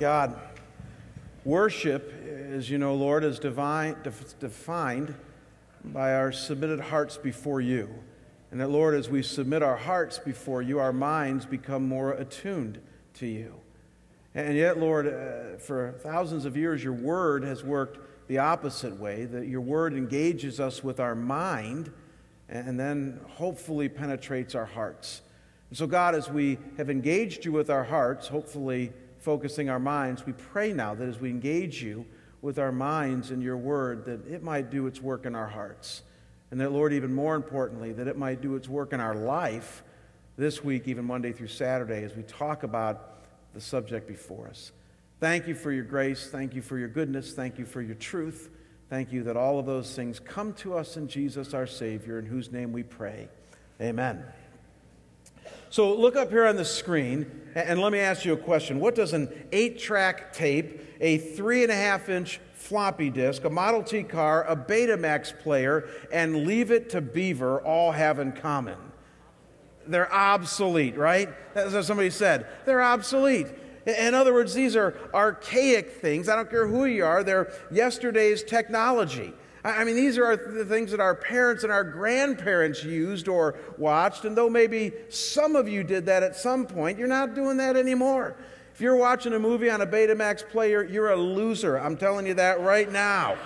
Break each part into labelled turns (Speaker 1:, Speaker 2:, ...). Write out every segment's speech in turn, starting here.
Speaker 1: God, worship, as you know, Lord, is divine, defined by our submitted hearts before you. And that, Lord, as we submit our hearts before you, our minds become more attuned to you. And yet, Lord, uh, for thousands of years, your word has worked the opposite way, that your word engages us with our mind and then hopefully penetrates our hearts. And so, God, as we have engaged you with our hearts, hopefully focusing our minds, we pray now that as we engage you with our minds in your word, that it might do its work in our hearts. And that, Lord, even more importantly, that it might do its work in our life this week, even Monday through Saturday, as we talk about the subject before us. Thank you for your grace. Thank you for your goodness. Thank you for your truth. Thank you that all of those things come to us in Jesus our Savior, in whose name we pray. Amen. So look up here on the screen and let me ask you a question. What does an eight track tape, a three and a half inch floppy disk, a Model T car, a Betamax player, and Leave It to Beaver all have in common? They're obsolete, right? That's what somebody said. They're obsolete. In other words, these are archaic things. I don't care who you are, they're yesterday's technology. I mean, these are the things that our parents and our grandparents used or watched, and though maybe some of you did that at some point, you're not doing that anymore. If you're watching a movie on a Betamax player, you're a loser. I'm telling you that right now.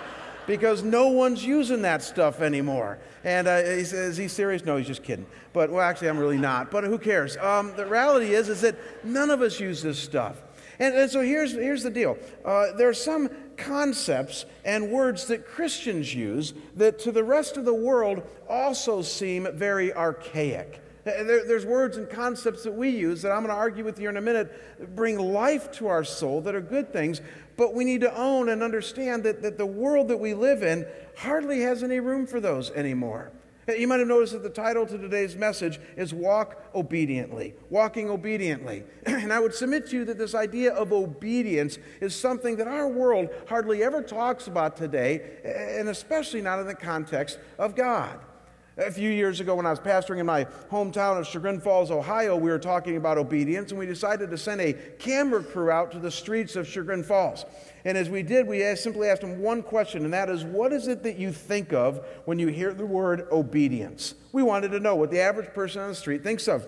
Speaker 1: Because no one's using that stuff anymore. And uh, he says, is he serious? No, he's just kidding. But, well, actually, I'm really not. But who cares? Um, the reality is, is that none of us use this stuff. And, and so here's, here's the deal. Uh, there are some concepts and words that Christians use that to the rest of the world also seem very archaic. There, there's words and concepts that we use that I'm going to argue with you in a minute that bring life to our soul that are good things, but we need to own and understand that, that the world that we live in hardly has any room for those anymore. You might have noticed that the title to today's message is Walk Obediently. Walking Obediently. And I would submit to you that this idea of obedience is something that our world hardly ever talks about today, and especially not in the context of God. A few years ago, when I was pastoring in my hometown of Chagrin Falls, Ohio, we were talking about obedience, and we decided to send a camera crew out to the streets of Chagrin Falls. And as we did, we simply asked them one question, and that is, What is it that you think of when you hear the word obedience? We wanted to know what the average person on the street thinks of.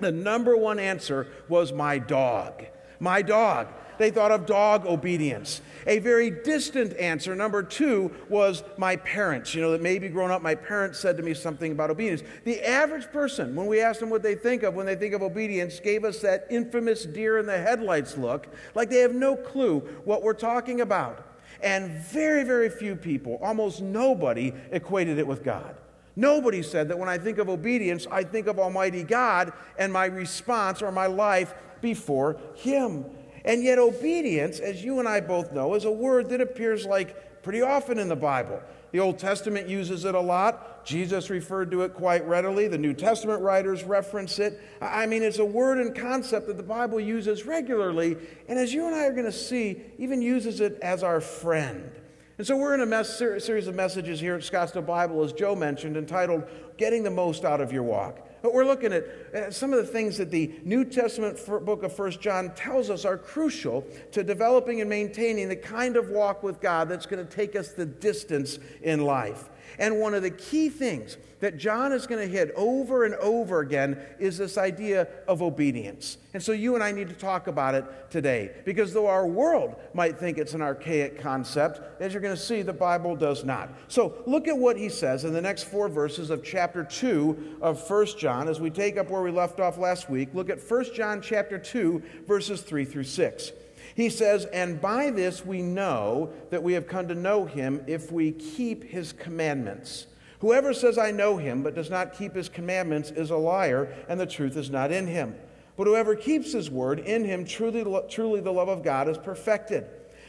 Speaker 1: The number one answer was my dog. My dog they thought of dog obedience. A very distant answer, number two, was my parents. You know, that maybe growing up, my parents said to me something about obedience. The average person, when we asked them what they think of when they think of obedience, gave us that infamous deer in the headlights look, like they have no clue what we're talking about. And very, very few people, almost nobody, equated it with God. Nobody said that when I think of obedience, I think of Almighty God and my response or my life before Him. And yet, obedience, as you and I both know, is a word that appears like pretty often in the Bible. The Old Testament uses it a lot. Jesus referred to it quite readily. The New Testament writers reference it. I mean, it's a word and concept that the Bible uses regularly, and as you and I are going to see, even uses it as our friend. And so we're in a mess, series of messages here at Scottsdale Bible, as Joe mentioned, entitled Getting the Most Out of Your Walk. But we're looking at Uh, some of the things that the New Testament book of First John tells us are crucial to developing and maintaining the kind of walk with God that's going to take us the distance in life. And one of the key things that John is going to hit over and over again is this idea of obedience. And so you and I need to talk about it today. Because though our world might think it's an archaic concept, as you're going to see, the Bible does not. So look at what he says in the next four verses of chapter 2 of 1 John as we take up where we left off last week. Look at 1 John chapter 2, verses 3 through 6. He says, And by this we know that we have come to know him if we keep his commandments. Whoever says, I know him, but does not keep his commandments is a liar, and the truth is not in him. But whoever keeps his word, in him truly, truly the love of God is perfected.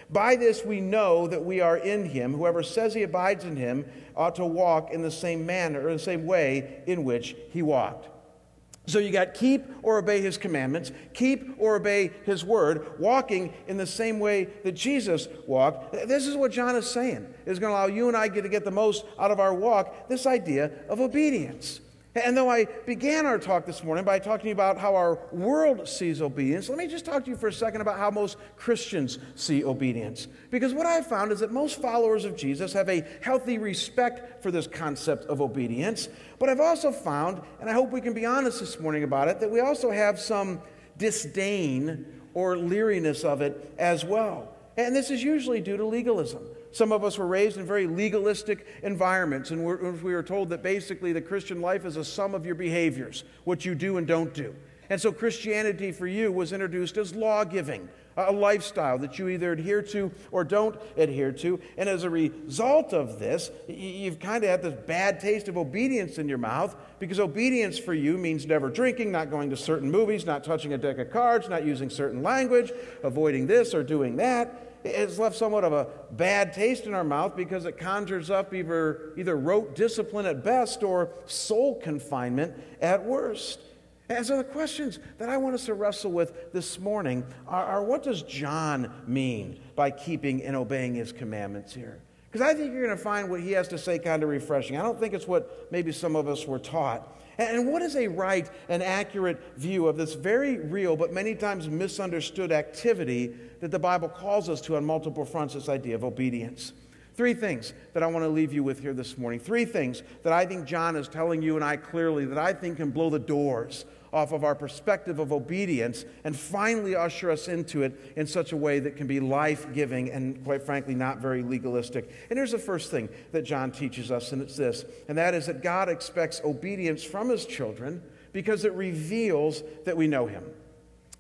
Speaker 1: By this we know that we are in him. Whoever says he abides in him ought to walk in the same manner, or the same way in which he walked. So you got keep or obey his commandments, keep or obey his word, walking in the same way that Jesus walked. This is what John is saying. Is going to allow you and I to get the most out of our walk, this idea of obedience. And though I began our talk this morning by talking about how our world sees obedience, let me just talk to you for a second about how most Christians see obedience. Because what I've found is that most followers of Jesus have a healthy respect for this concept of obedience. But I've also found, and I hope we can be honest this morning about it, that we also have some disdain or leeriness of it as well. And this is usually due to legalism. Some of us were raised in very legalistic environments, and we were told that basically the Christian life is a sum of your behaviors, what you do and don't do. And so Christianity for you was introduced as law giving, a lifestyle that you either adhere to or don't adhere to. And as a result of this, you've kind of had this bad taste of obedience in your mouth because obedience for you means never drinking, not going to certain movies, not touching a deck of cards, not using certain language, avoiding this or doing that it's left somewhat of a bad taste in our mouth because it conjures up either, either rote discipline at best or soul confinement at worst. And so the questions that I want us to wrestle with this morning are, are what does John mean by keeping and obeying his commandments here? Because I think you're going to find what he has to say kind of refreshing. I don't think it's what maybe some of us were taught. And what is a right and accurate view of this very real but many times misunderstood activity that the Bible calls us to on multiple fronts this idea of obedience? Three things that I want to leave you with here this morning. Three things that I think John is telling you and I clearly that I think can blow the doors off of our perspective of obedience and finally usher us into it in such a way that can be life giving and, quite frankly, not very legalistic. And here's the first thing that John teaches us, and it's this, and that is that God expects obedience from his children because it reveals that we know him.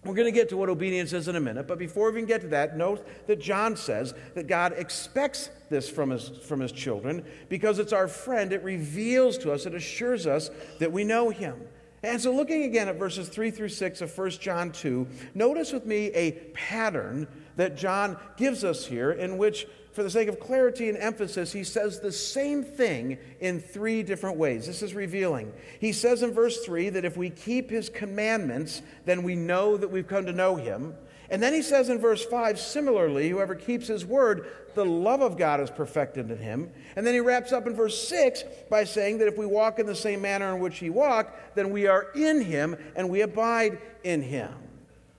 Speaker 1: We're going to get to what obedience is in a minute, but before we even get to that, note that John says that God expects this from his, from his children because it's our friend. It reveals to us, it assures us that we know him. And so, looking again at verses 3 through 6 of 1 John 2, notice with me a pattern that John gives us here in which, for the sake of clarity and emphasis, he says the same thing in three different ways. This is revealing. He says in verse 3 that if we keep his commandments, then we know that we've come to know him. And then he says in verse 5, similarly, whoever keeps his word, the love of God is perfected in him. And then he wraps up in verse 6 by saying that if we walk in the same manner in which he walked, then we are in him and we abide in him.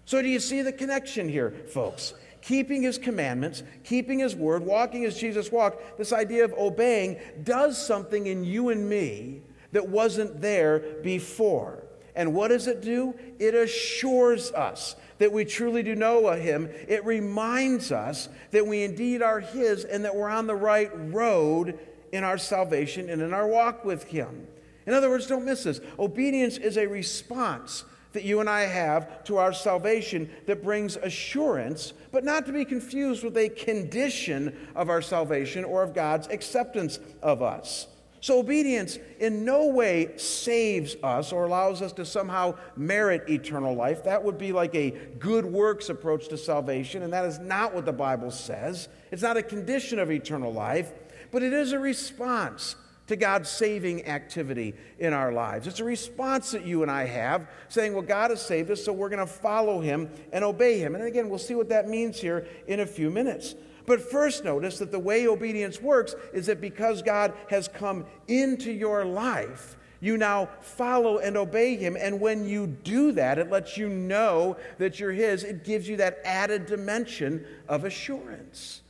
Speaker 1: So, do you see the connection here, folks? Keeping his commandments, keeping his word, walking as Jesus walked, this idea of obeying does something in you and me that wasn't there before. And what does it do? It assures us that we truly do know Him. It reminds us that we indeed are His and that we're on the right road in our salvation and in our walk with Him. In other words, don't miss this. Obedience is a response that you and I have to our salvation that brings assurance, but not to be confused with a condition of our salvation or of God's acceptance of us. So, obedience in no way saves us or allows us to somehow merit eternal life. That would be like a good works approach to salvation, and that is not what the Bible says. It's not a condition of eternal life, but it is a response to God's saving activity in our lives. It's a response that you and I have saying, Well, God has saved us, so we're going to follow Him and obey Him. And again, we'll see what that means here in a few minutes. But first, notice that the way obedience works is that because God has come into your life, you now follow and obey him. And when you do that, it lets you know that you're his. It gives you that added dimension of assurance.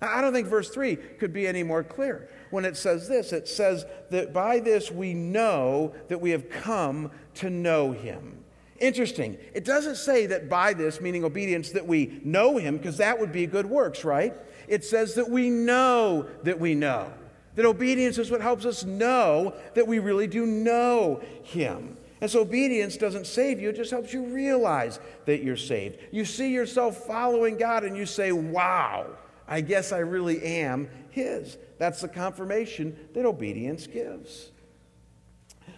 Speaker 1: I don't think verse 3 could be any more clear when it says this. It says that by this we know that we have come to know him. Interesting. It doesn't say that by this, meaning obedience, that we know him, because that would be good works, right? It says that we know that we know. That obedience is what helps us know that we really do know him. And so obedience doesn't save you, it just helps you realize that you're saved. You see yourself following God and you say, wow, I guess I really am his. That's the confirmation that obedience gives.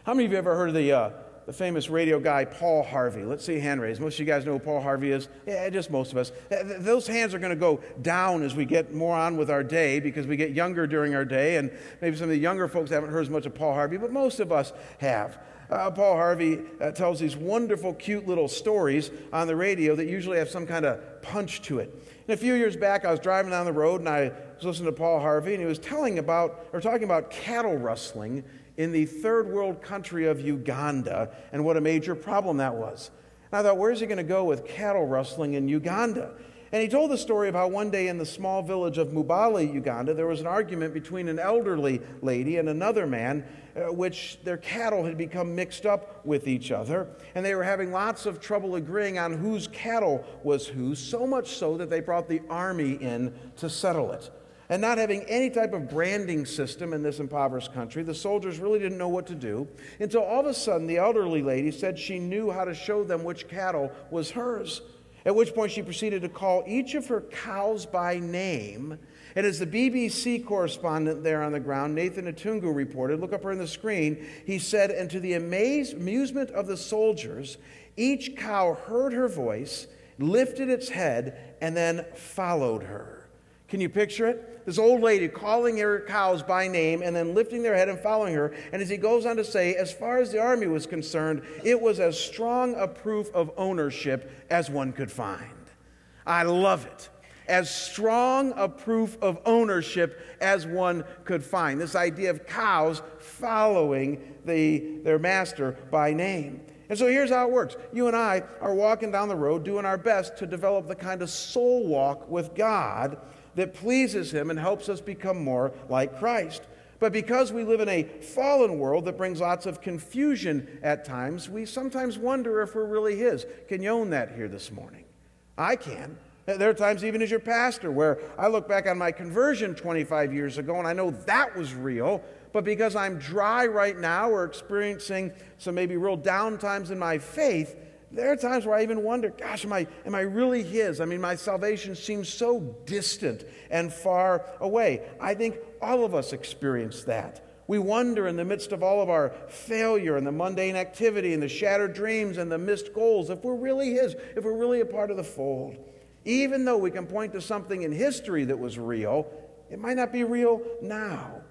Speaker 1: How many of you ever heard of the uh, the famous radio guy Paul Harvey. Let's see hand raised. Most of you guys know who Paul Harvey is. Yeah, just most of us. Those hands are going to go down as we get more on with our day because we get younger during our day, and maybe some of the younger folks haven't heard as much of Paul Harvey, but most of us have. Uh, Paul Harvey uh, tells these wonderful, cute little stories on the radio that usually have some kind of punch to it. And a few years back, I was driving down the road and I was listening to Paul Harvey, and he was telling about or talking about cattle rustling in the third world country of Uganda and what a major problem that was. And I thought, where's he going to go with cattle rustling in Uganda? And he told the story of how one day in the small village of Mubali, Uganda, there was an argument between an elderly lady and another man, uh, which their cattle had become mixed up with each other. And they were having lots of trouble agreeing on whose cattle was whose, so much so that they brought the army in to settle it. And not having any type of branding system in this impoverished country, the soldiers really didn't know what to do until all of a sudden the elderly lady said she knew how to show them which cattle was hers. At which point she proceeded to call each of her cows by name. And as the BBC correspondent there on the ground, Nathan Atungu, reported, look up here on the screen, he said, And to the amazed amusement of the soldiers, each cow heard her voice, lifted its head, and then followed her. Can you picture it? This old lady calling her cows by name and then lifting their head and following her. And as he goes on to say, as far as the army was concerned, it was as strong a proof of ownership as one could find. I love it. As strong a proof of ownership as one could find. This idea of cows following the, their master by name. And so here's how it works. You and I are walking down the road doing our best to develop the kind of soul walk with God that pleases Him and helps us become more like Christ. But because we live in a fallen world that brings lots of confusion at times, we sometimes wonder if we're really His. Can you own that here this morning? I can. There are times, even as your pastor, where I look back on my conversion 25 years ago and I know that was real, but because I'm dry right now or experiencing some maybe real down times in my faith, there are times where I even wonder, gosh, am I, am I really His? I mean, my salvation seems so distant and far away. I think all of us experience that. We wonder in the midst of all of our failure and the mundane activity and the shattered dreams and the missed goals if we're really His, if we're really a part of the fold. Even though we can point to something in history that was real, it might not be real now.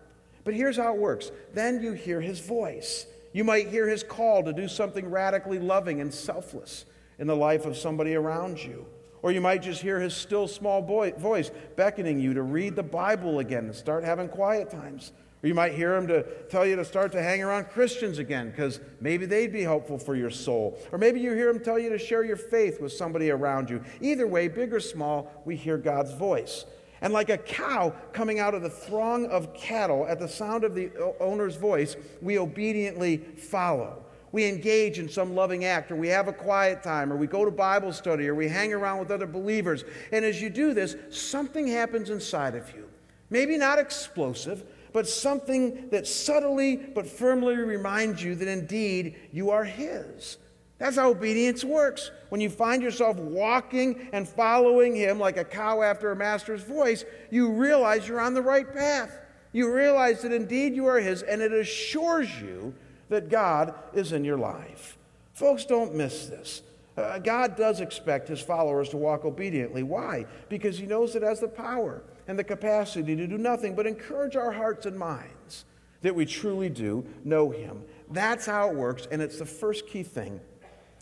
Speaker 1: But here's how it works then you hear His voice. You might hear his call to do something radically loving and selfless in the life of somebody around you. Or you might just hear his still small boy, voice beckoning you to read the Bible again and start having quiet times. Or you might hear him to tell you to start to hang around Christians again because maybe they'd be helpful for your soul. Or maybe you hear him tell you to share your faith with somebody around you. Either way, big or small, we hear God's voice. And like a cow coming out of the throng of cattle at the sound of the owner's voice, we obediently follow. We engage in some loving act, or we have a quiet time, or we go to Bible study, or we hang around with other believers. And as you do this, something happens inside of you. Maybe not explosive, but something that subtly but firmly reminds you that indeed you are His. That's how obedience works. When you find yourself walking and following Him like a cow after a master's voice, you realize you're on the right path. You realize that indeed you are His, and it assures you that God is in your life. Folks, don't miss this. Uh, God does expect His followers to walk obediently. Why? Because He knows it has the power and the capacity to do nothing but encourage our hearts and minds that we truly do know Him. That's how it works, and it's the first key thing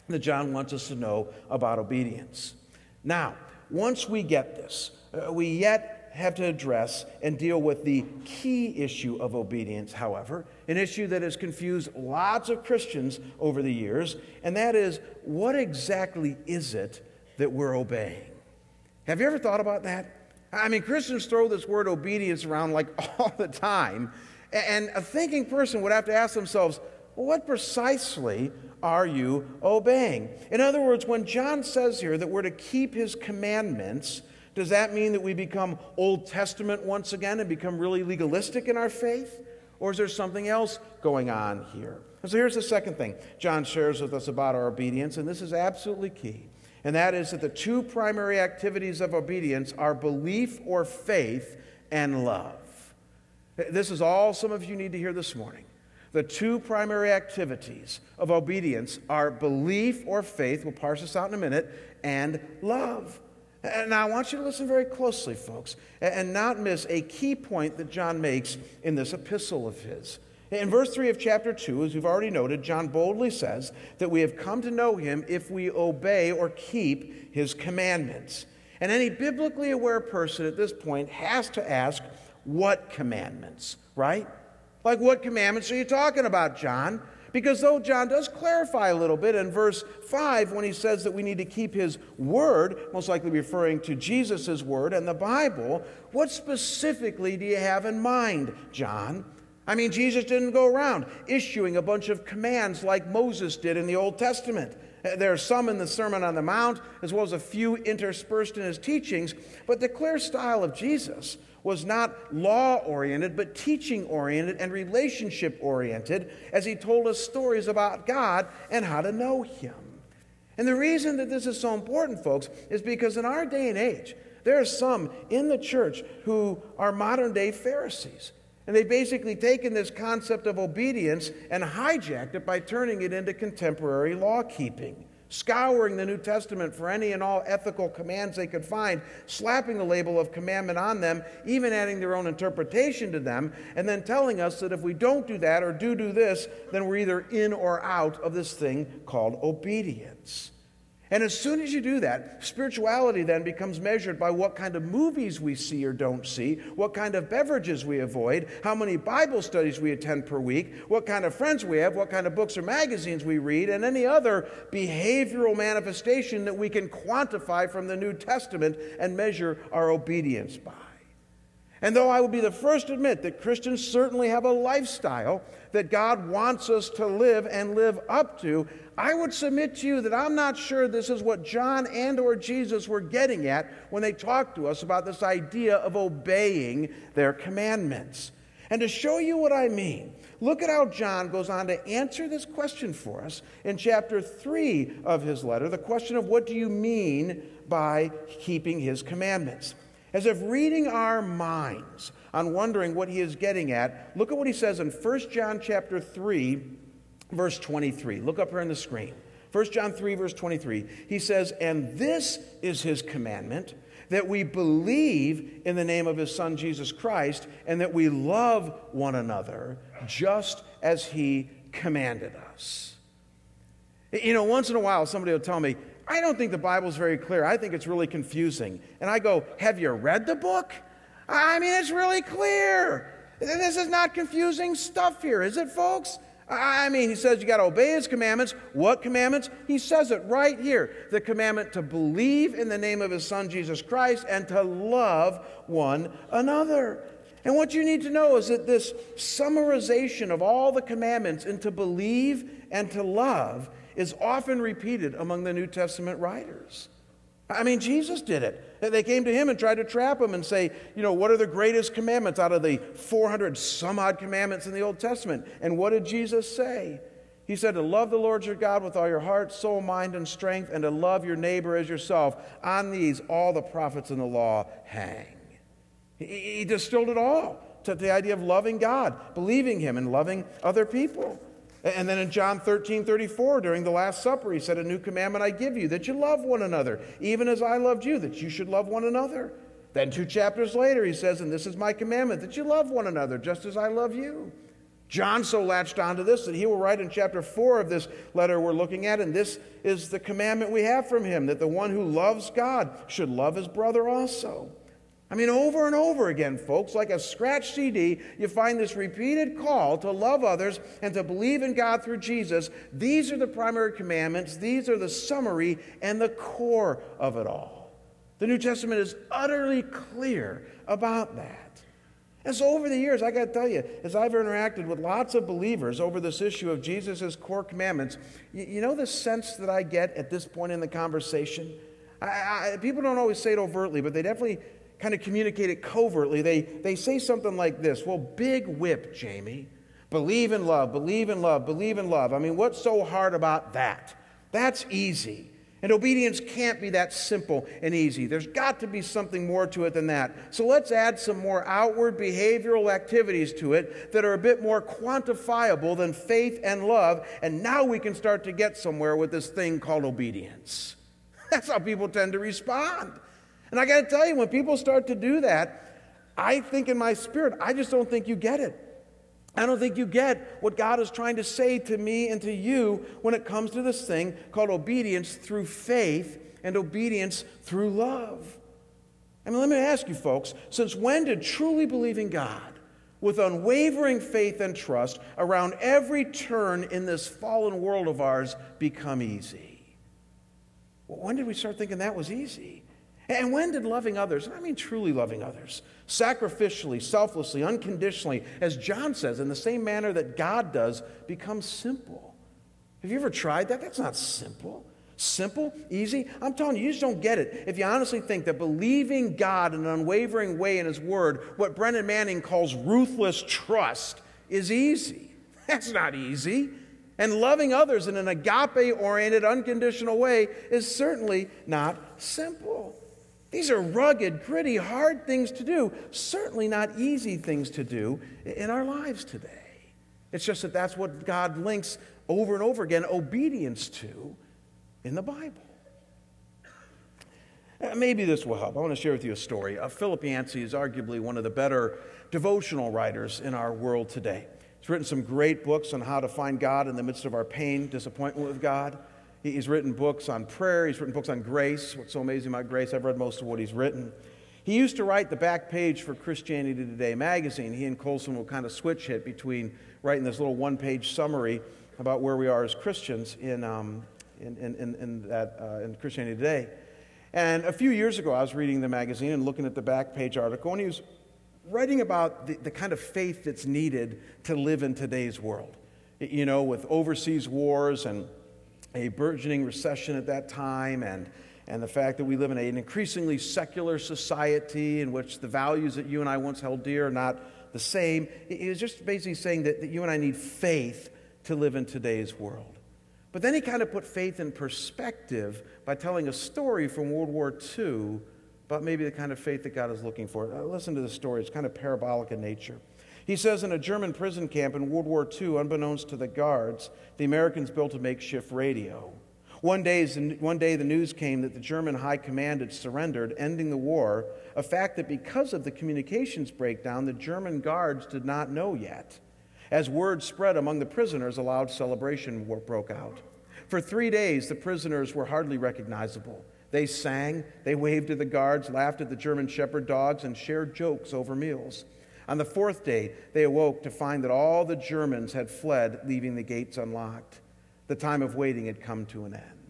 Speaker 1: that John wants us to know about obedience. Now, once we get this, uh, we yet have to address and deal with the key issue of obedience, however, an issue that has confused lots of Christians over the years, and that is what exactly is it that we're obeying? Have you ever thought about that? I mean, Christians throw this word obedience around like all the time, and a thinking person would have to ask themselves, well, what precisely are you obeying? In other words, when John says here that we're to keep his commandments, does that mean that we become Old Testament once again and become really legalistic in our faith? Or is there something else going on here? And so here's the second thing John shares with us about our obedience, and this is absolutely key. And that is that the two primary activities of obedience are belief or faith and love. This is all some of you need to hear this morning. The two primary activities of obedience are belief or faith, we'll parse this out in a minute, and love. And I want you to listen very closely, folks, and not miss a key point that John makes in this epistle of his. In verse 3 of chapter 2, as we've already noted, John boldly says that we have come to know him if we obey or keep his commandments. And any biblically aware person at this point has to ask, what commandments, right? Like, what commandments are you talking about, John? Because though John does clarify a little bit in verse 5 when he says that we need to keep his word, most likely referring to Jesus' word and the Bible, what specifically do you have in mind, John? I mean, Jesus didn't go around issuing a bunch of commands like Moses did in the Old Testament. Uh, there are some in the Sermon on the Mount, as well as a few interspersed in his teachings, but the clear style of Jesus was not law oriented, but teaching oriented and relationship oriented as he told us stories about God and how to know him. And the reason that this is so important, folks, is because in our day and age, there are some in the church who are modern day Pharisees. And they've basically taken this concept of obedience and hijacked it by turning it into contemporary law keeping scouring the New Testament for any and all ethical commands they could find, slapping the label of commandment on them, even adding their own interpretation to them, and then telling us that if we don't do that or do do this, then we're either in or out of this thing called obedience. And as soon as you do that, spirituality then becomes measured by what kind of movies we see or don't see, what kind of beverages we avoid, how many Bible studies we attend per week, what kind of friends we have, what kind of books or magazines we read, and any other behavioral manifestation that we can quantify from the New Testament and measure our obedience by. And though I would be the first to admit that Christians certainly have a lifestyle that God wants us to live and live up to, I would submit to you that I'm not sure this is what John and or Jesus were getting at when they talked to us about this idea of obeying their commandments. And to show you what I mean, look at how John goes on to answer this question for us in chapter 3 of his letter, the question of what do you mean by keeping his commandments? As if reading our minds on wondering what he is getting at, look at what he says in 1 John chapter 3 verse 23. Look up here on the screen. 1 John 3, verse 23. He says, And this is his commandment that we believe in the name of his son Jesus Christ and that we love one another just as he commanded us. You know, once in a while, somebody will tell me, I don't think the Bible's very clear. I think it's really confusing. And I go, Have you read the book? I mean, it's really clear. This is not confusing stuff here, is it, folks? I mean, he says you got to obey his commandments. What commandments? He says it right here the commandment to believe in the name of his son Jesus Christ and to love one another. And what you need to know is that this summarization of all the commandments into believe and to love is often repeated among the New Testament writers. I mean, Jesus did it. They came to him and tried to trap him and say, you know, what are the greatest commandments out of the 400 some odd commandments in the Old Testament? And what did Jesus say? He said to love the Lord your God with all your heart, soul, mind, and strength, and to love your neighbor as yourself. On these, all the prophets in the law hang. He distilled it all to the idea of loving God, believing Him, and loving other people. And then in John 13, 34, during the Last Supper, he said, A new commandment I give you, that you love one another, even as I loved you, that you should love one another. Then two chapters later, he says, And this is my commandment, that you love one another, just as I love you. John so latched onto this that he will write in chapter 4 of this letter we're looking at, and this is the commandment we have from him that the one who loves God should love his brother also. I mean, over and over again, folks, like a scratch CD, you find this repeated call to love others and to believe in God through Jesus. These are the primary commandments, these are the summary and the core of it all. The New Testament is utterly clear about that. And so, over the years, I got to tell you, as I've interacted with lots of believers over this issue of Jesus' core commandments, you, you know the sense that I get at this point in the conversation? I, I, people don't always say it overtly, but they definitely kind of communicate it covertly. They, they say something like this Well, big whip, Jamie. Believe in love, believe in love, believe in love. I mean, what's so hard about that? That's easy. And obedience can't be that simple and easy. There's got to be something more to it than that. So let's add some more outward behavioral activities to it that are a bit more quantifiable than faith and love. And now we can start to get somewhere with this thing called obedience. That's how people tend to respond. And I got to tell you, when people start to do that, I think in my spirit, I just don't think you get it. I don't think you get what God is trying to say to me and to you when it comes to this thing called obedience through faith and obedience through love. I mean, let me ask you folks since when did truly believing God, with unwavering faith and trust around every turn in this fallen world of ours become easy. Well, when did we start thinking that was easy? And when did loving others, I mean truly loving others, sacrificially, selflessly, unconditionally, as John says, in the same manner that God does, become simple? Have you ever tried that? That's not simple. Simple, easy. I'm telling you, you just don't get it. If you honestly think that believing God in an unwavering way in His Word, what Brennan Manning calls ruthless trust, is easy. That's not easy. And loving others in an agape oriented, unconditional way is certainly not simple. These are rugged, gritty, hard things to do, certainly not easy things to do in our lives today. It's just that that's what God links over and over again obedience to in the Bible. Uh, maybe this will help. I want to share with you a story. Uh, Philip Yancey is arguably one of the better devotional writers in our world today. He's written some great books on how to find God in the midst of our pain, disappointment with God. He's written books on prayer, he's written books on grace. What's so amazing about grace, I've read most of what he's written. He used to write the back page for Christianity Today magazine. He and Colson will kind of switch hit between writing this little one page summary about where we are as Christians in, um, in, in, in, that, uh, in Christianity Today. And a few years ago, I was reading the magazine and looking at the back page article, and he was writing about the, the kind of faith that's needed to live in today's world. You know, with overseas wars and a burgeoning recession at that time, and, and the fact that we live in an increasingly secular society in which the values that you and I once held dear are not the same. He was just basically saying that, that you and I need faith to live in today's world. But then he kind of put faith in perspective by telling a story from World War II about maybe the kind of faith that God is looking for. Uh, listen to the story, it's kind of parabolic in nature. He says in a German prison camp in World War II, unbeknownst to the guards, the Americans built a makeshift radio. One day, one day, the news came that the German high command had surrendered, ending the war, a fact that because of the communications breakdown, the German guards did not know yet. As word spread among the prisoners, a loud celebration broke out. For three days, the prisoners were hardly recognizable. They sang, they waved to the guards, laughed at the German shepherd dogs, and shared jokes over meals. On the fourth day, they awoke to find that all the Germans had fled, leaving the gates unlocked. The time of waiting had come to an end.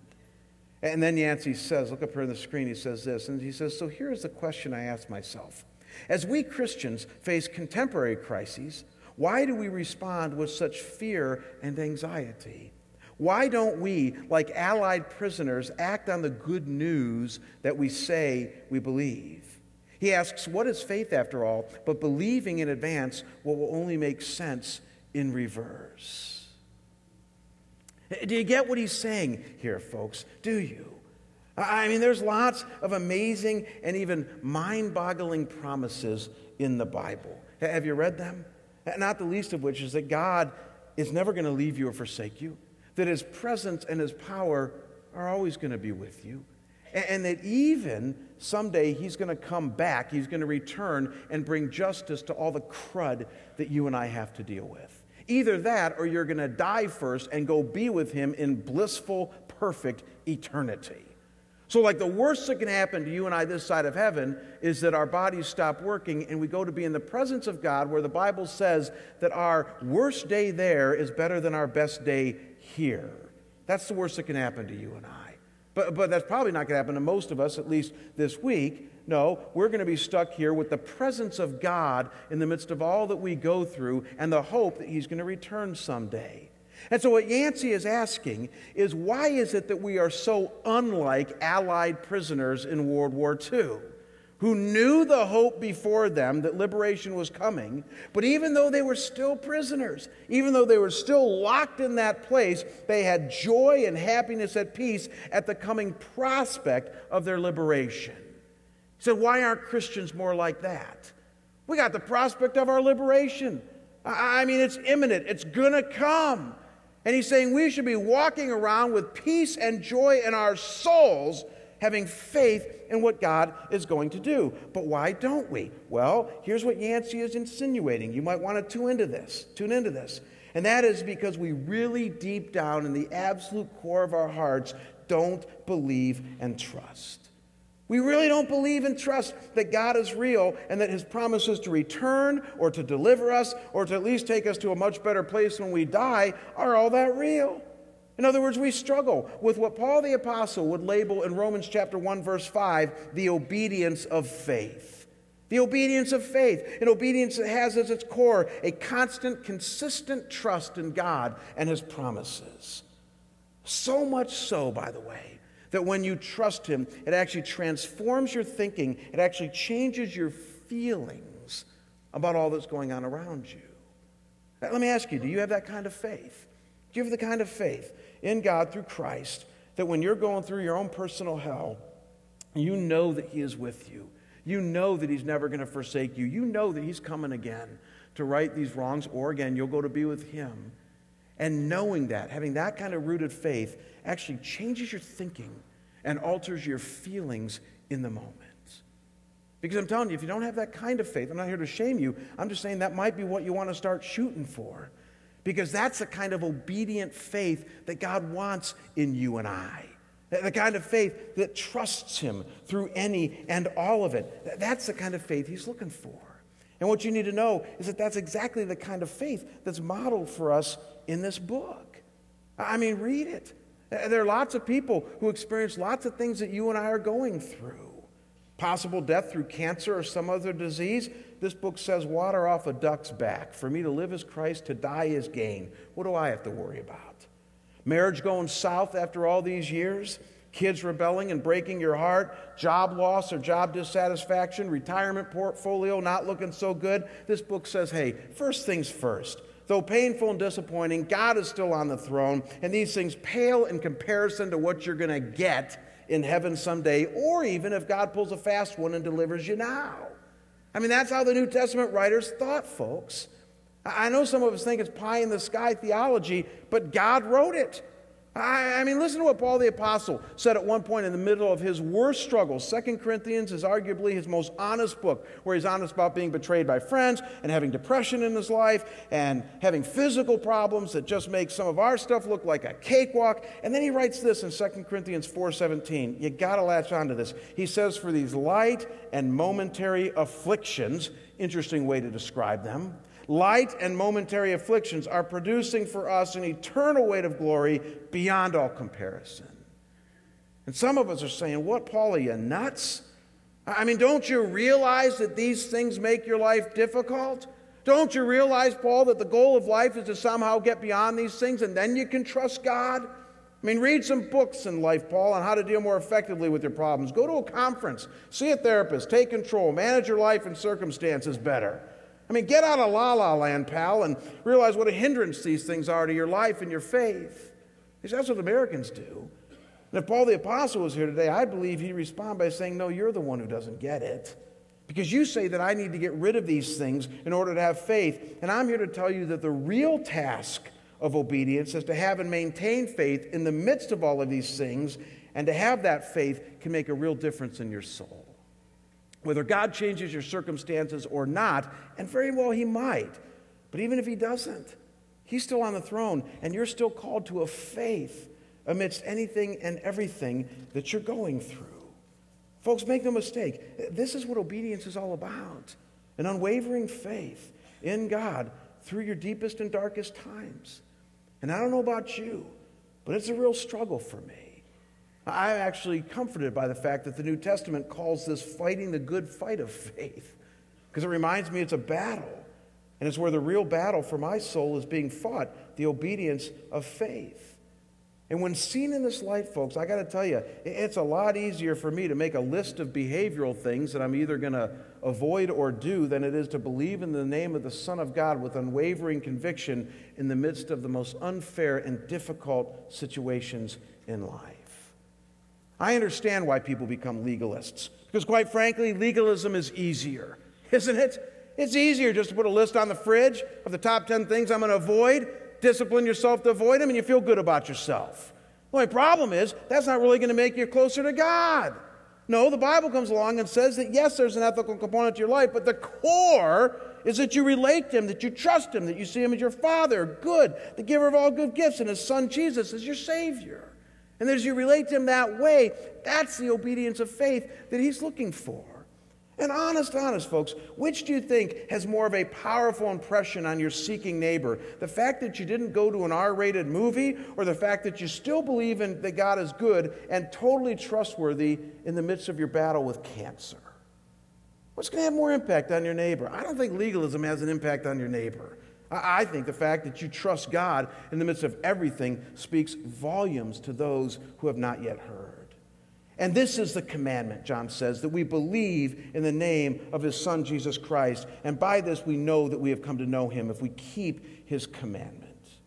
Speaker 1: And then Yancey says, look up here on the screen, he says this, and he says, So here's the question I ask myself. As we Christians face contemporary crises, why do we respond with such fear and anxiety? Why don't we, like Allied prisoners, act on the good news that we say we believe? He asks, What is faith after all? But believing in advance what will only make sense in reverse. Do you get what he's saying here, folks? Do you? I mean, there's lots of amazing and even mind boggling promises in the Bible. Have you read them? Not the least of which is that God is never going to leave you or forsake you, that His presence and His power are always going to be with you, and that even someday He's going to come back, He's going to return and bring justice to all the crud that you and I have to deal with. Either that or you're going to die first and go be with Him in blissful, perfect eternity. So, like the worst that can happen to you and I this side of heaven is that our bodies stop working and we go to be in the presence of God, where the Bible says that our worst day there is better than our best day here. That's the worst that can happen to you and I. But, but that's probably not going to happen to most of us, at least this week. No, we're going to be stuck here with the presence of God in the midst of all that we go through and the hope that He's going to return someday. And so, what Yancey is asking is why is it that we are so unlike Allied prisoners in World War II? Who knew the hope before them that liberation was coming, but even though they were still prisoners, even though they were still locked in that place, they had joy and happiness at peace at the coming prospect of their liberation. So, why aren't Christians more like that? We got the prospect of our liberation. I mean, it's imminent, it's gonna come. And he's saying we should be walking around with peace and joy in our souls, having faith in what God is going to do. But why don't we? Well, here's what Yancey is insinuating. You might want to tune into this. Tune into this. And that is because we really deep down in the absolute core of our hearts don't believe and trust. We really don't believe and trust that God is real and that his promises to return or to deliver us or to at least take us to a much better place when we die are all that real. In other words, we struggle with what Paul the Apostle would label in Romans chapter 1 verse 5 the obedience of faith. The obedience of faith, an obedience that has as its core a constant, consistent trust in God and his promises. So much so, by the way, that when you trust Him, it actually transforms your thinking, it actually changes your feelings about all that's going on around you. Now, let me ask you do you have that kind of faith? Do you have the kind of faith in God through Christ that when you're going through your own personal hell, you know that He is with you? You know that He's never going to forsake you. You know that He's coming again to right these wrongs, or again, you'll go to be with Him. And knowing that, having that kind of rooted faith, actually changes your thinking and alters your feelings in the moment. Because I'm telling you, if you don't have that kind of faith, I'm not here to shame you. I'm just saying that might be what you want to start shooting for. Because that's the kind of obedient faith that God wants in you and I. The kind of faith that trusts Him through any and all of it. That's the kind of faith He's looking for. And what you need to know is that that's exactly the kind of faith that's modeled for us in this book. I mean, read it. There are lots of people who experience lots of things that you and I are going through. Possible death through cancer or some other disease. This book says, water off a duck's back. For me to live is Christ, to die is gain. What do I have to worry about? Marriage going south after all these years? Kids rebelling and breaking your heart? Job loss or job dissatisfaction? Retirement portfolio not looking so good? This book says, hey, first things first. Though painful and disappointing, God is still on the throne, and these things pale in comparison to what you're going to get in heaven someday, or even if God pulls a fast one and delivers you now. I mean, that's how the New Testament writers thought, folks. I know some of us think it's pie in the sky theology, but God wrote it. I, I, mean, listen to what Paul the Apostle said at one point in the middle of his worst struggles. Second Corinthians is arguably his most honest book, where he's honest about being betrayed by friends and having depression in his life and having physical problems that just make some of our stuff look like a cakewalk. And then he writes this in Second Corinthians 4.17. You got to latch onto this. He says, for these light and momentary afflictions, interesting way to describe them, light and momentary afflictions are producing for us an eternal weight of glory beyond all comparison. And some of us are saying, What, Paul, are you nuts? I mean, don't you realize that these things make your life difficult? Don't you realize, Paul, that the goal of life is to somehow get beyond these things and then you can trust God? I mean, read some books in life, Paul, on how to deal more effectively with your problems. Go to a conference, see a therapist, take control, manage your life and circumstances better. I mean, get out of la la land, pal, and realize what a hindrance these things are to your life and your faith. Because that's what Americans do. And if Paul the Apostle was here today, I believe he'd respond by saying, No, you're the one who doesn't get it. Because you say that I need to get rid of these things in order to have faith. And I'm here to tell you that the real task of obedience is to have and maintain faith in the midst of all of these things. And to have that faith can make a real difference in your soul whether God changes your circumstances or not, and very well he might. But even if he doesn't, he's still on the throne, and you're still called to a faith amidst anything and everything that you're going through. Folks, make no mistake, this is what obedience is all about an unwavering faith in God through your deepest and darkest times. And I don't know about you, but it's a real struggle for me. I'm actually comforted by the fact that the New Testament calls this fighting the good fight of faith, because it reminds me it's a battle. And it's where the real battle for my soul is being fought the obedience of faith. And when seen in this light, folks, I got to tell you, it's a lot easier for me to make a list of behavioral things that I'm either going to avoid or do than it is to believe in the name of the Son of God with unwavering conviction in the midst of the most unfair and difficult situations in life. I understand why people become legalists. Because, quite frankly, legalism is easier, isn't it? It's easier just to put a list on the fridge of the top 10 things I'm going to avoid, discipline yourself to avoid them, and you feel good about yourself. The only problem is that's not really going to make you closer to God. No, the Bible comes along and says that yes, there's an ethical component to your life, but the core is that you relate to Him, that you trust Him, that you see Him as your Father, good, the giver of all good gifts, and His Son Jesus as your Savior. And as you relate to Him that way, that's the obedience of faith that He's looking for. And honest, honest, folks, which do you think has more of a powerful impression on your seeking neighbor? The fact that you didn't go to an R rated movie, or the fact that you still believe in, that God is good and totally trustworthy in the midst of your battle with cancer? What's going to have more impact on your neighbor? I don't think legalism has an impact on your neighbor. I think the fact that you trust God in the midst of everything speaks volumes to those who have not yet heard. And this is the commandment, John says, that we believe in the name of his Son, Jesus Christ. And by this we know that we have come to know him if we keep his commandments.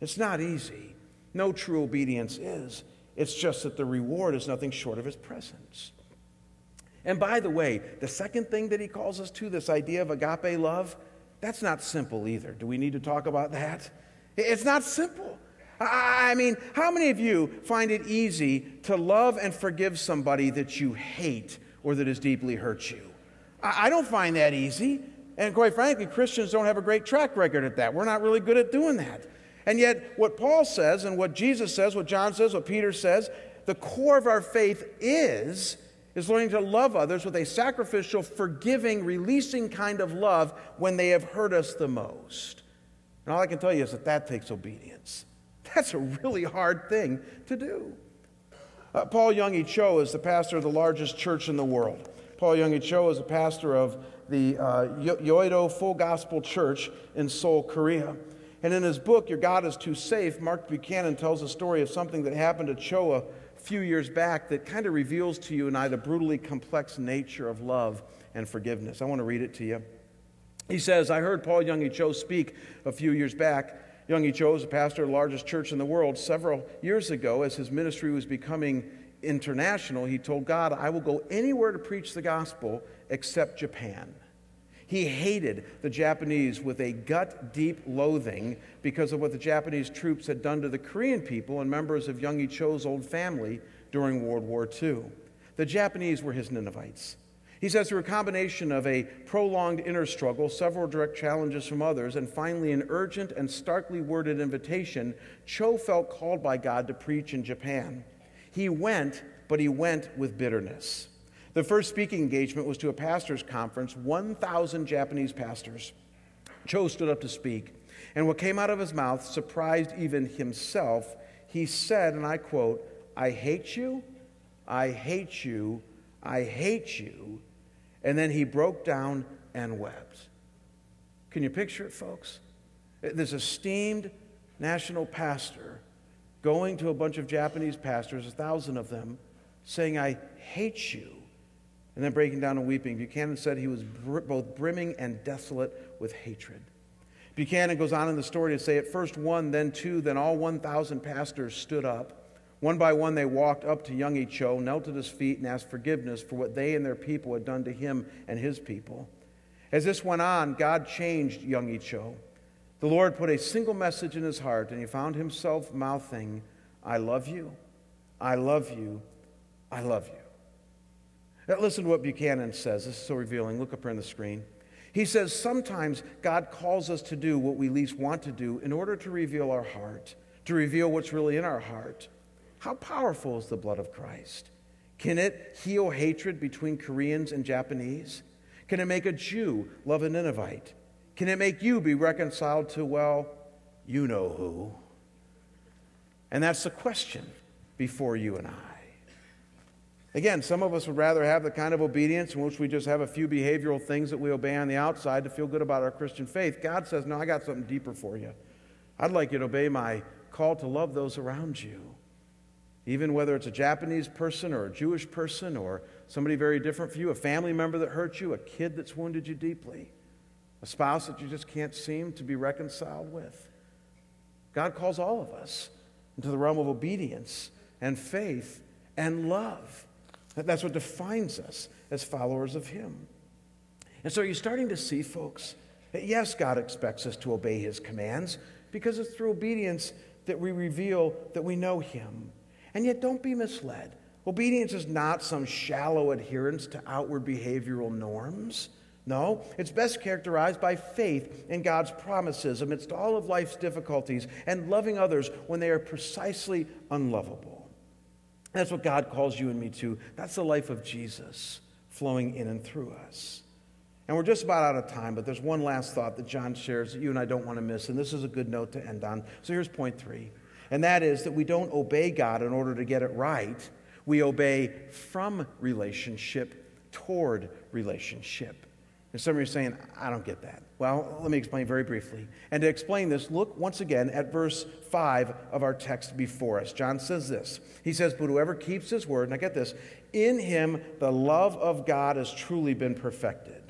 Speaker 1: It's not easy. No true obedience is. It's just that the reward is nothing short of his presence. And by the way, the second thing that he calls us to, this idea of agape love, that's not simple either. Do we need to talk about that? It's not simple. I mean, how many of you find it easy to love and forgive somebody that you hate or that has deeply hurt you? I don't find that easy. And quite frankly, Christians don't have a great track record at that. We're not really good at doing that. And yet, what Paul says and what Jesus says, what John says, what Peter says, the core of our faith is is learning to love others with a sacrificial, forgiving, releasing kind of love when they have hurt us the most. And all I can tell you is that that takes obedience. That's a really hard thing to do. Uh, Paul Yonggi Cho is the pastor of the largest church in the world. Paul Yonggi Cho is a pastor of the uh, Yoido Full Gospel Church in Seoul, Korea. And in his book, Your God is Too Safe, Mark Buchanan tells a story of something that happened to Cho a few years back that kind of reveals to you and I the brutally complex nature of love and forgiveness. I want to read it to you. He says, I heard Paul Yonggi Cho speak a few years back Yonggi Cho is a pastor of the largest church in the world. Several years ago, as his ministry was becoming international, he told God, I will go anywhere to preach the gospel except Japan. He hated the Japanese with a gut deep loathing because of what the Japanese troops had done to the Korean people and members of Yonggi Cho's old family during World War II. The Japanese were his Ninevites. He says through a combination of a prolonged inner struggle, several direct challenges from others, and finally an urgent and starkly worded invitation, Cho felt called by God to preach in Japan. He went, but he went with bitterness. The first speaking engagement was to a pastor's conference, 1,000 Japanese pastors. Cho stood up to speak, and what came out of his mouth surprised even himself. He said, and I quote, I hate you, I hate you, I hate you, and then he broke down and wept. Can you picture it, folks? This esteemed national pastor going to a bunch of Japanese pastors, a thousand of them, saying, I hate you, and then breaking down and weeping. Buchanan said he was br- both brimming and desolate with hatred. Buchanan goes on in the story to say, at first one, then two, then all 1,000 pastors stood up one by one, they walked up to Yonggi Cho, knelt at his feet, and asked forgiveness for what they and their people had done to him and his people. As this went on, God changed Yonggi Cho. The Lord put a single message in his heart, and he found himself mouthing, I love you, I love you, I love you. Now, listen to what Buchanan says. This is so revealing. Look up here on the screen. He says, Sometimes God calls us to do what we least want to do in order to reveal our heart, to reveal what's really in our heart. How powerful is the blood of Christ? Can it heal hatred between Koreans and Japanese? Can it make a Jew love a Ninevite? Can it make you be reconciled to, well, you know who? And that's the question before you and I. Again, some of us would rather have the kind of obedience in which we just have a few behavioral things that we obey on the outside to feel good about our Christian faith. God says, No, I got something deeper for you. I'd like you to obey my call to love those around you even whether it's a Japanese person or a Jewish person or somebody very different for you, a family member that hurt you, a kid that's wounded you deeply, a spouse that you just can't seem to be reconciled with. God calls all of us into the realm of obedience and faith and love. That's what defines us as followers of Him. And so you're starting to see, folks, that yes, God expects us to obey His commands because it's through obedience that we reveal that we know Him and yet, don't be misled. Obedience is not some shallow adherence to outward behavioral norms. No, it's best characterized by faith in God's promises amidst all of life's difficulties and loving others when they are precisely unlovable. That's what God calls you and me to. That's the life of Jesus flowing in and through us. And we're just about out of time, but there's one last thought that John shares that you and I don't want to miss, and this is a good note to end on. So here's point three, and that is that we don't obey God in order to get it right. We obey from relationship toward relationship. And some of you are saying, I don't get that. Well, let me explain very briefly. And to explain this, look once again at verse 5 of our text before us. John says this He says, But whoever keeps his word, now get this, in him the love of God has truly been perfected.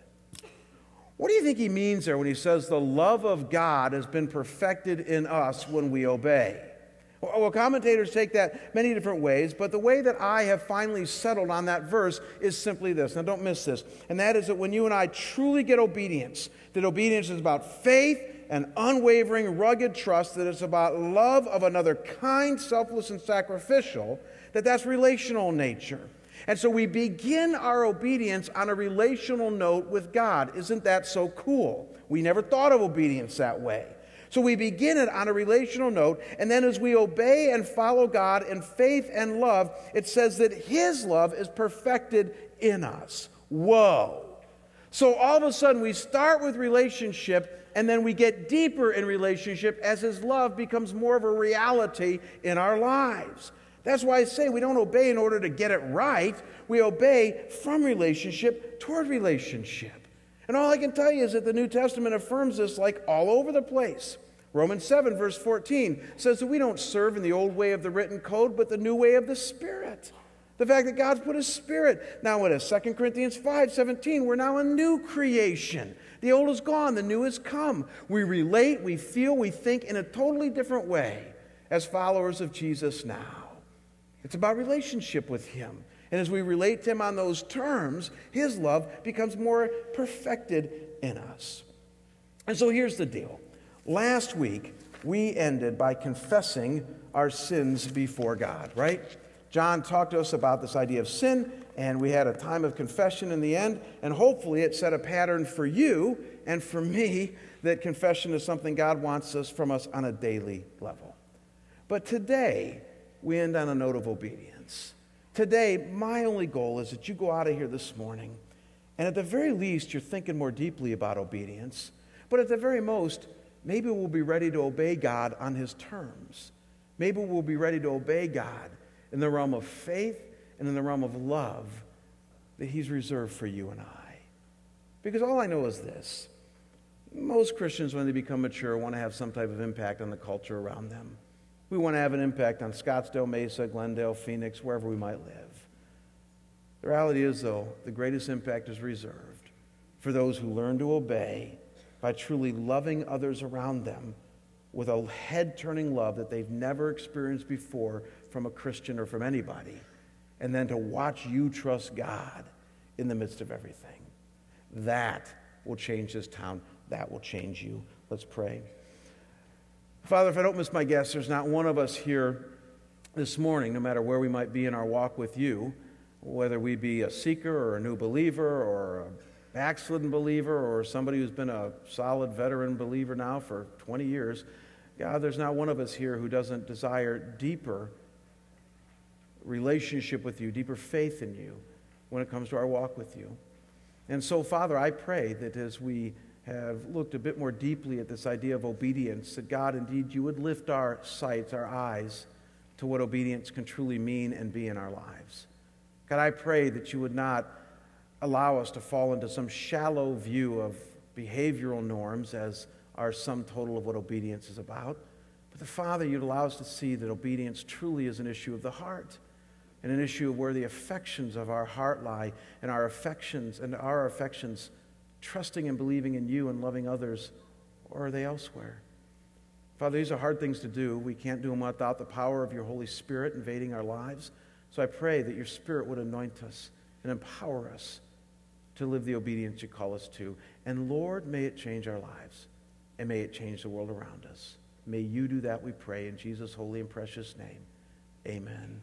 Speaker 1: What do you think he means there when he says the love of God has been perfected in us when we obey? Well, commentators take that many different ways, but the way that I have finally settled on that verse is simply this. Now, don't miss this. And that is that when you and I truly get obedience, that obedience is about faith and unwavering, rugged trust, that it's about love of another kind, selfless, and sacrificial, that that's relational nature. And so we begin our obedience on a relational note with God. Isn't that so cool? We never thought of obedience that way. So we begin it on a relational note, and then as we obey and follow God in faith and love, it says that His love is perfected in us. Whoa. So all of a sudden, we start with relationship, and then we get deeper in relationship as His love becomes more of a reality in our lives. That's why I say we don't obey in order to get it right. We obey from relationship toward relationship. And all I can tell you is that the New Testament affirms this like all over the place. Romans 7, verse 14 says that we don't serve in the old way of the written code, but the new way of the Spirit. The fact that God's put His Spirit. Now, what is 2 Corinthians 5 17? We're now a new creation. The old is gone, the new has come. We relate, we feel, we think in a totally different way as followers of Jesus now. It's about relationship with Him. And as we relate to Him on those terms, His love becomes more perfected in us. And so here's the deal. Last week, we ended by confessing our sins before God, right? John talked to us about this idea of sin, and we had a time of confession in the end, and hopefully it set a pattern for you and for me that confession is something God wants us from us on a daily level. But today, we end on a note of obedience. Today, my only goal is that you go out of here this morning, and at the very least, you're thinking more deeply about obedience. But at the very most, maybe we'll be ready to obey God on His terms. Maybe we'll be ready to obey God in the realm of faith and in the realm of love that He's reserved for you and I. Because all I know is this most Christians, when they become mature, want to have some type of impact on the culture around them. We want to have an impact on Scottsdale, Mesa, Glendale, Phoenix, wherever we might live. The reality is, though, the greatest impact is reserved for those who learn to obey by truly loving others around them with a head turning love that they've never experienced before from a Christian or from anybody, and then to watch you trust God in the midst of everything. That will change this town. That will change you. Let's pray. Father, if I don't miss my guess, there's not one of us here this morning, no matter where we might be in our walk with you, whether we be a seeker or a new believer or a backslidden believer or somebody who's been a solid veteran believer now for 20 years, God, there's not one of us here who doesn't desire deeper relationship with you, deeper faith in you when it comes to our walk with you. And so, Father, I pray that as we have looked a bit more deeply at this idea of obedience, that God, indeed, you would lift our sights, our eyes to what obedience can truly mean and be in our lives. God, I pray that you would not allow us to fall into some shallow view of behavioral norms as our sum total of what obedience is about. But the Father, you'd allow us to see that obedience truly is an issue of the heart and an issue of where the affections of our heart lie and our affections and our affections trusting and believing in you and loving others, or are they elsewhere? Father, these are hard things to do. We can't do them without the power of your Holy Spirit invading our lives. So I pray that your Spirit would anoint us and empower us to live the obedience you call us to. And Lord, may it change our lives and may it change the world around us. May you do that, we pray, in Jesus' holy and precious name. Amen.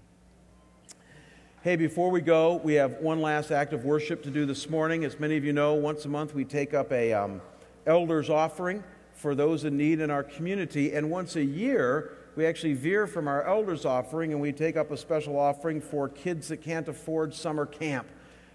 Speaker 1: Hey, before we go, we have one last act of worship to do this morning. As many of you know, once a month we take up a um, elder's offering for those in need in our community. And once a year, we actually veer from our elders' offering and we take up a special offering for kids that can't afford summer camp.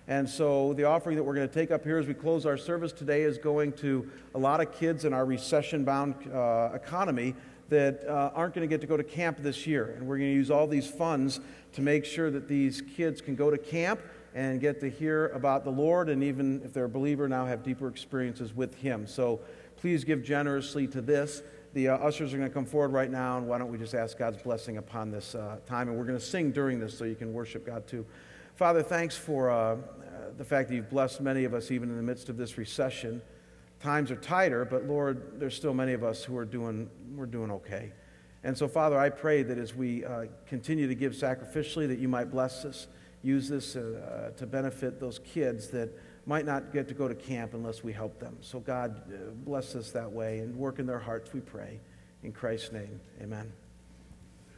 Speaker 1: And so the offering that we're going to take up here as we close our service today is going to a lot of kids in our recession bound uh, economy that uh, aren't going to get to go to camp this year. And we're going to use all these funds to make sure that these kids can go to camp and get to hear about the Lord, and even if they're a believer, now have deeper experiences with Him. So please give generously to this. The uh, ushers are going to come forward right now, and why don't we just ask God's blessing upon this uh, time? And we're going to sing during this so you can worship God too. Father, thanks for uh, the fact that you've blessed many of us even in the midst of this recession. Times are tighter, but Lord, there's still many of us who are doing, we're doing okay. And so, Father, I pray that as we uh, continue to give sacrificially, that you might bless us, use this uh, to benefit those kids that might not get to go to camp unless we help them. So, God, uh, bless us that way and work in their hearts, we pray. In Christ's name, amen.